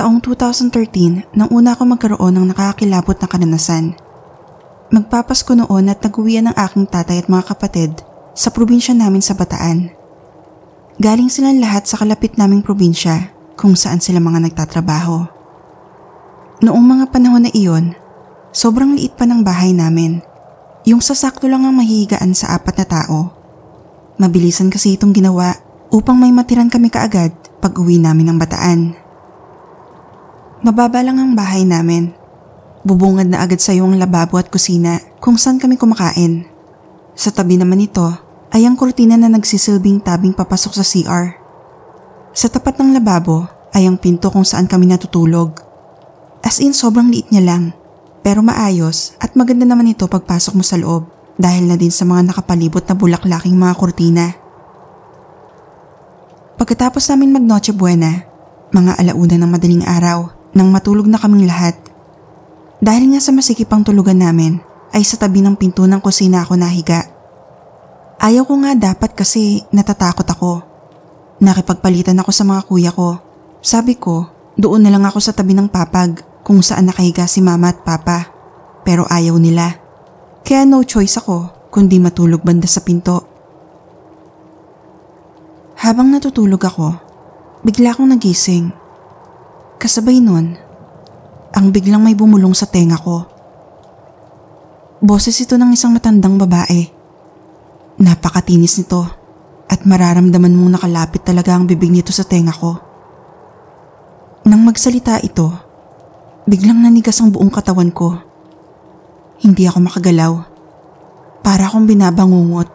Taong 2013 nang una ako magkaroon ng nakakilabot na karanasan. Magpapasko noon at nag-uwian ng aking tatay at mga kapatid sa probinsya namin sa Bataan. Galing silang lahat sa kalapit naming probinsya kung saan sila mga nagtatrabaho. Noong mga panahon na iyon, sobrang liit pa ng bahay namin. Yung sasakto lang ang mahihigaan sa apat na tao. Mabilisan kasi itong ginawa upang may matiran kami kaagad pag uwi namin ng bataan. Mababa lang ang bahay namin. Bubungad na agad sa yung lababo at kusina kung saan kami kumakain. Sa tabi naman ito ay ang kurtina na nagsisilbing tabing papasok sa CR. Sa tapat ng lababo ay ang pinto kung saan kami natutulog. As in sobrang liit niya lang pero maayos at maganda naman ito pagpasok mo sa loob dahil na din sa mga nakapalibot na bulaklaking mga kurtina. Pagkatapos namin mag Noche Buena, mga alauna ng madaling araw, nang matulog na kaming lahat. Dahil nga sa masikip ang tulugan namin, ay sa tabi ng pinto ng kusina ako nahiga. Ayaw ko nga dapat kasi natatakot ako. Nakipagpalitan ako sa mga kuya ko. Sabi ko, doon na lang ako sa tabi ng papag kung saan nakahiga si mama at papa. Pero ayaw nila. Kaya no choice ako kundi matulog banda sa pinto. Habang natutulog ako, bigla akong nagising. Kasabay nun, ang biglang may bumulong sa tenga ko. Boses ito ng isang matandang babae. Napakatinis nito at mararamdaman mong nakalapit talaga ang bibig nito sa tenga ko. Nang magsalita ito, biglang nanigas ang buong katawan ko. Hindi ako makagalaw. Para akong binabangungot.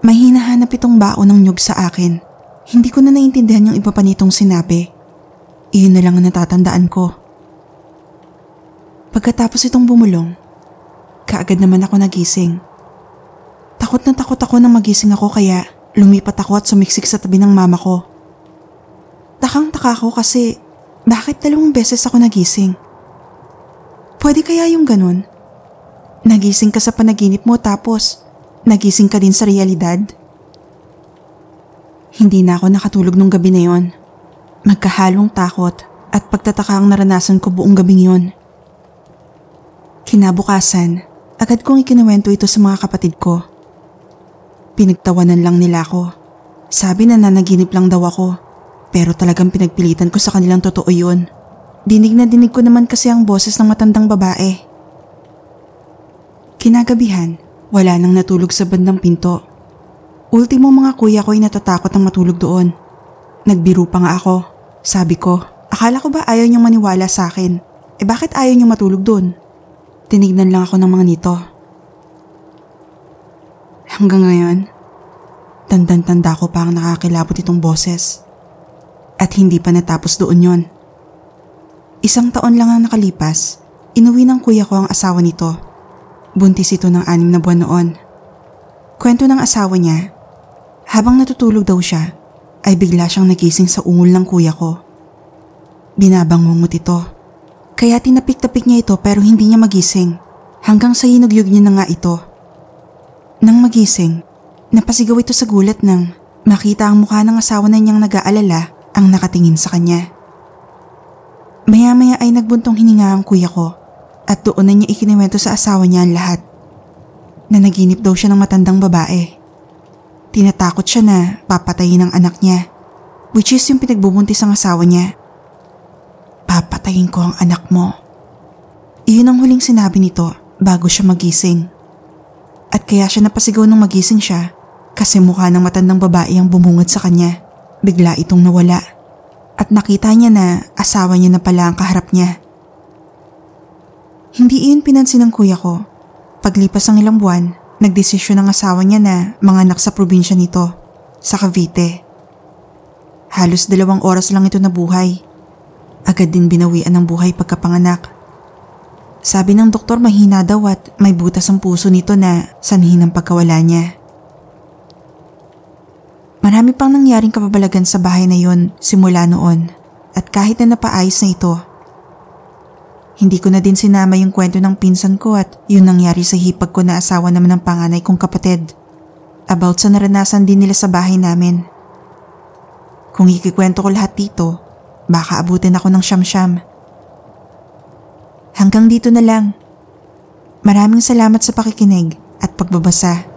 May hinahanap itong bao ng nyug sa akin. Hindi ko na naintindihan yung iba pa nitong sinabi. Iyon na lang ang natatandaan ko. Pagkatapos itong bumulong, kaagad naman ako nagising. Takot na takot ako nang magising ako kaya lumipat ako at sumiksik sa tabi ng mama ko. Takang taka ko kasi bakit dalawang beses ako nagising? Pwede kaya yung ganun? Nagising ka sa panaginip mo tapos Nagising ka din sa realidad? Hindi na ako nakatulog nung gabi na yon. Magkahalong takot at pagtataka ang naranasan ko buong gabing yon. Kinabukasan, agad kong ikinuwento ito sa mga kapatid ko. Pinagtawanan lang nila ako. Sabi na nanaginip lang daw ako. Pero talagang pinagpilitan ko sa kanilang totoo yun. Dinig na dinig ko naman kasi ang boses ng matandang babae. Kinagabihan, wala nang natulog sa bandang pinto. Ultimo mga kuya ko ay natatakot ang matulog doon. Nagbiro pa nga ako. Sabi ko, akala ko ba ayaw niyong maniwala sa akin? Eh bakit ayaw niyong matulog doon? Tinignan lang ako ng mga nito. Hanggang ngayon, tandan-tanda ko pa ang nakakilabot itong boses. At hindi pa natapos doon yon. Isang taon lang ang nakalipas, inuwi ng kuya ko ang asawa nito Buntis ito ng anim na buwan noon. Kwento ng asawa niya, habang natutulog daw siya, ay bigla siyang nagising sa ungol ng kuya ko. Binabangungot ito. Kaya tinapik-tapik niya ito pero hindi niya magising hanggang sa hinugyog niya na nga ito. Nang magising, napasigaw ito sa gulat nang makita ang mukha ng asawa na niyang nag-aalala ang nakatingin sa kanya. Maya-maya ay nagbuntong hininga ang kuya ko at doon na niya ikiniwento sa asawa niya ang lahat. Na naginip daw siya ng matandang babae. Tinatakot siya na papatayin ang anak niya. Which is yung pinagbubuntis ang asawa niya. Papatayin ko ang anak mo. Iyon ang huling sinabi nito bago siya magising. At kaya siya napasigaw nung magising siya kasi mukha ng matandang babae ang bumungad sa kanya. Bigla itong nawala. At nakita niya na asawa niya na pala ang kaharap niya. Hindi iyon pinansin ng kuya ko. Paglipas ng ilang buwan, nagdesisyon ng asawa niya na manganak sa probinsya nito, sa Cavite. Halos dalawang oras lang ito nabuhay. Agad din binawian ng buhay pagkapanganak. Sabi ng doktor mahina daw at may butas ang puso nito na sanhin ang pagkawala niya. Marami pang nangyaring kapabalagan sa bahay na yon simula noon at kahit na napaayos na ito, hindi ko na din sinama yung kwento ng pinsan ko at yun nangyari sa hipag ko na asawa naman ng panganay kong kapatid. About sa naranasan din nila sa bahay namin. Kung ikikwento ko lahat dito, baka abutin ako ng siyam-siyam. Hanggang dito na lang. Maraming salamat sa pakikinig at pagbabasa.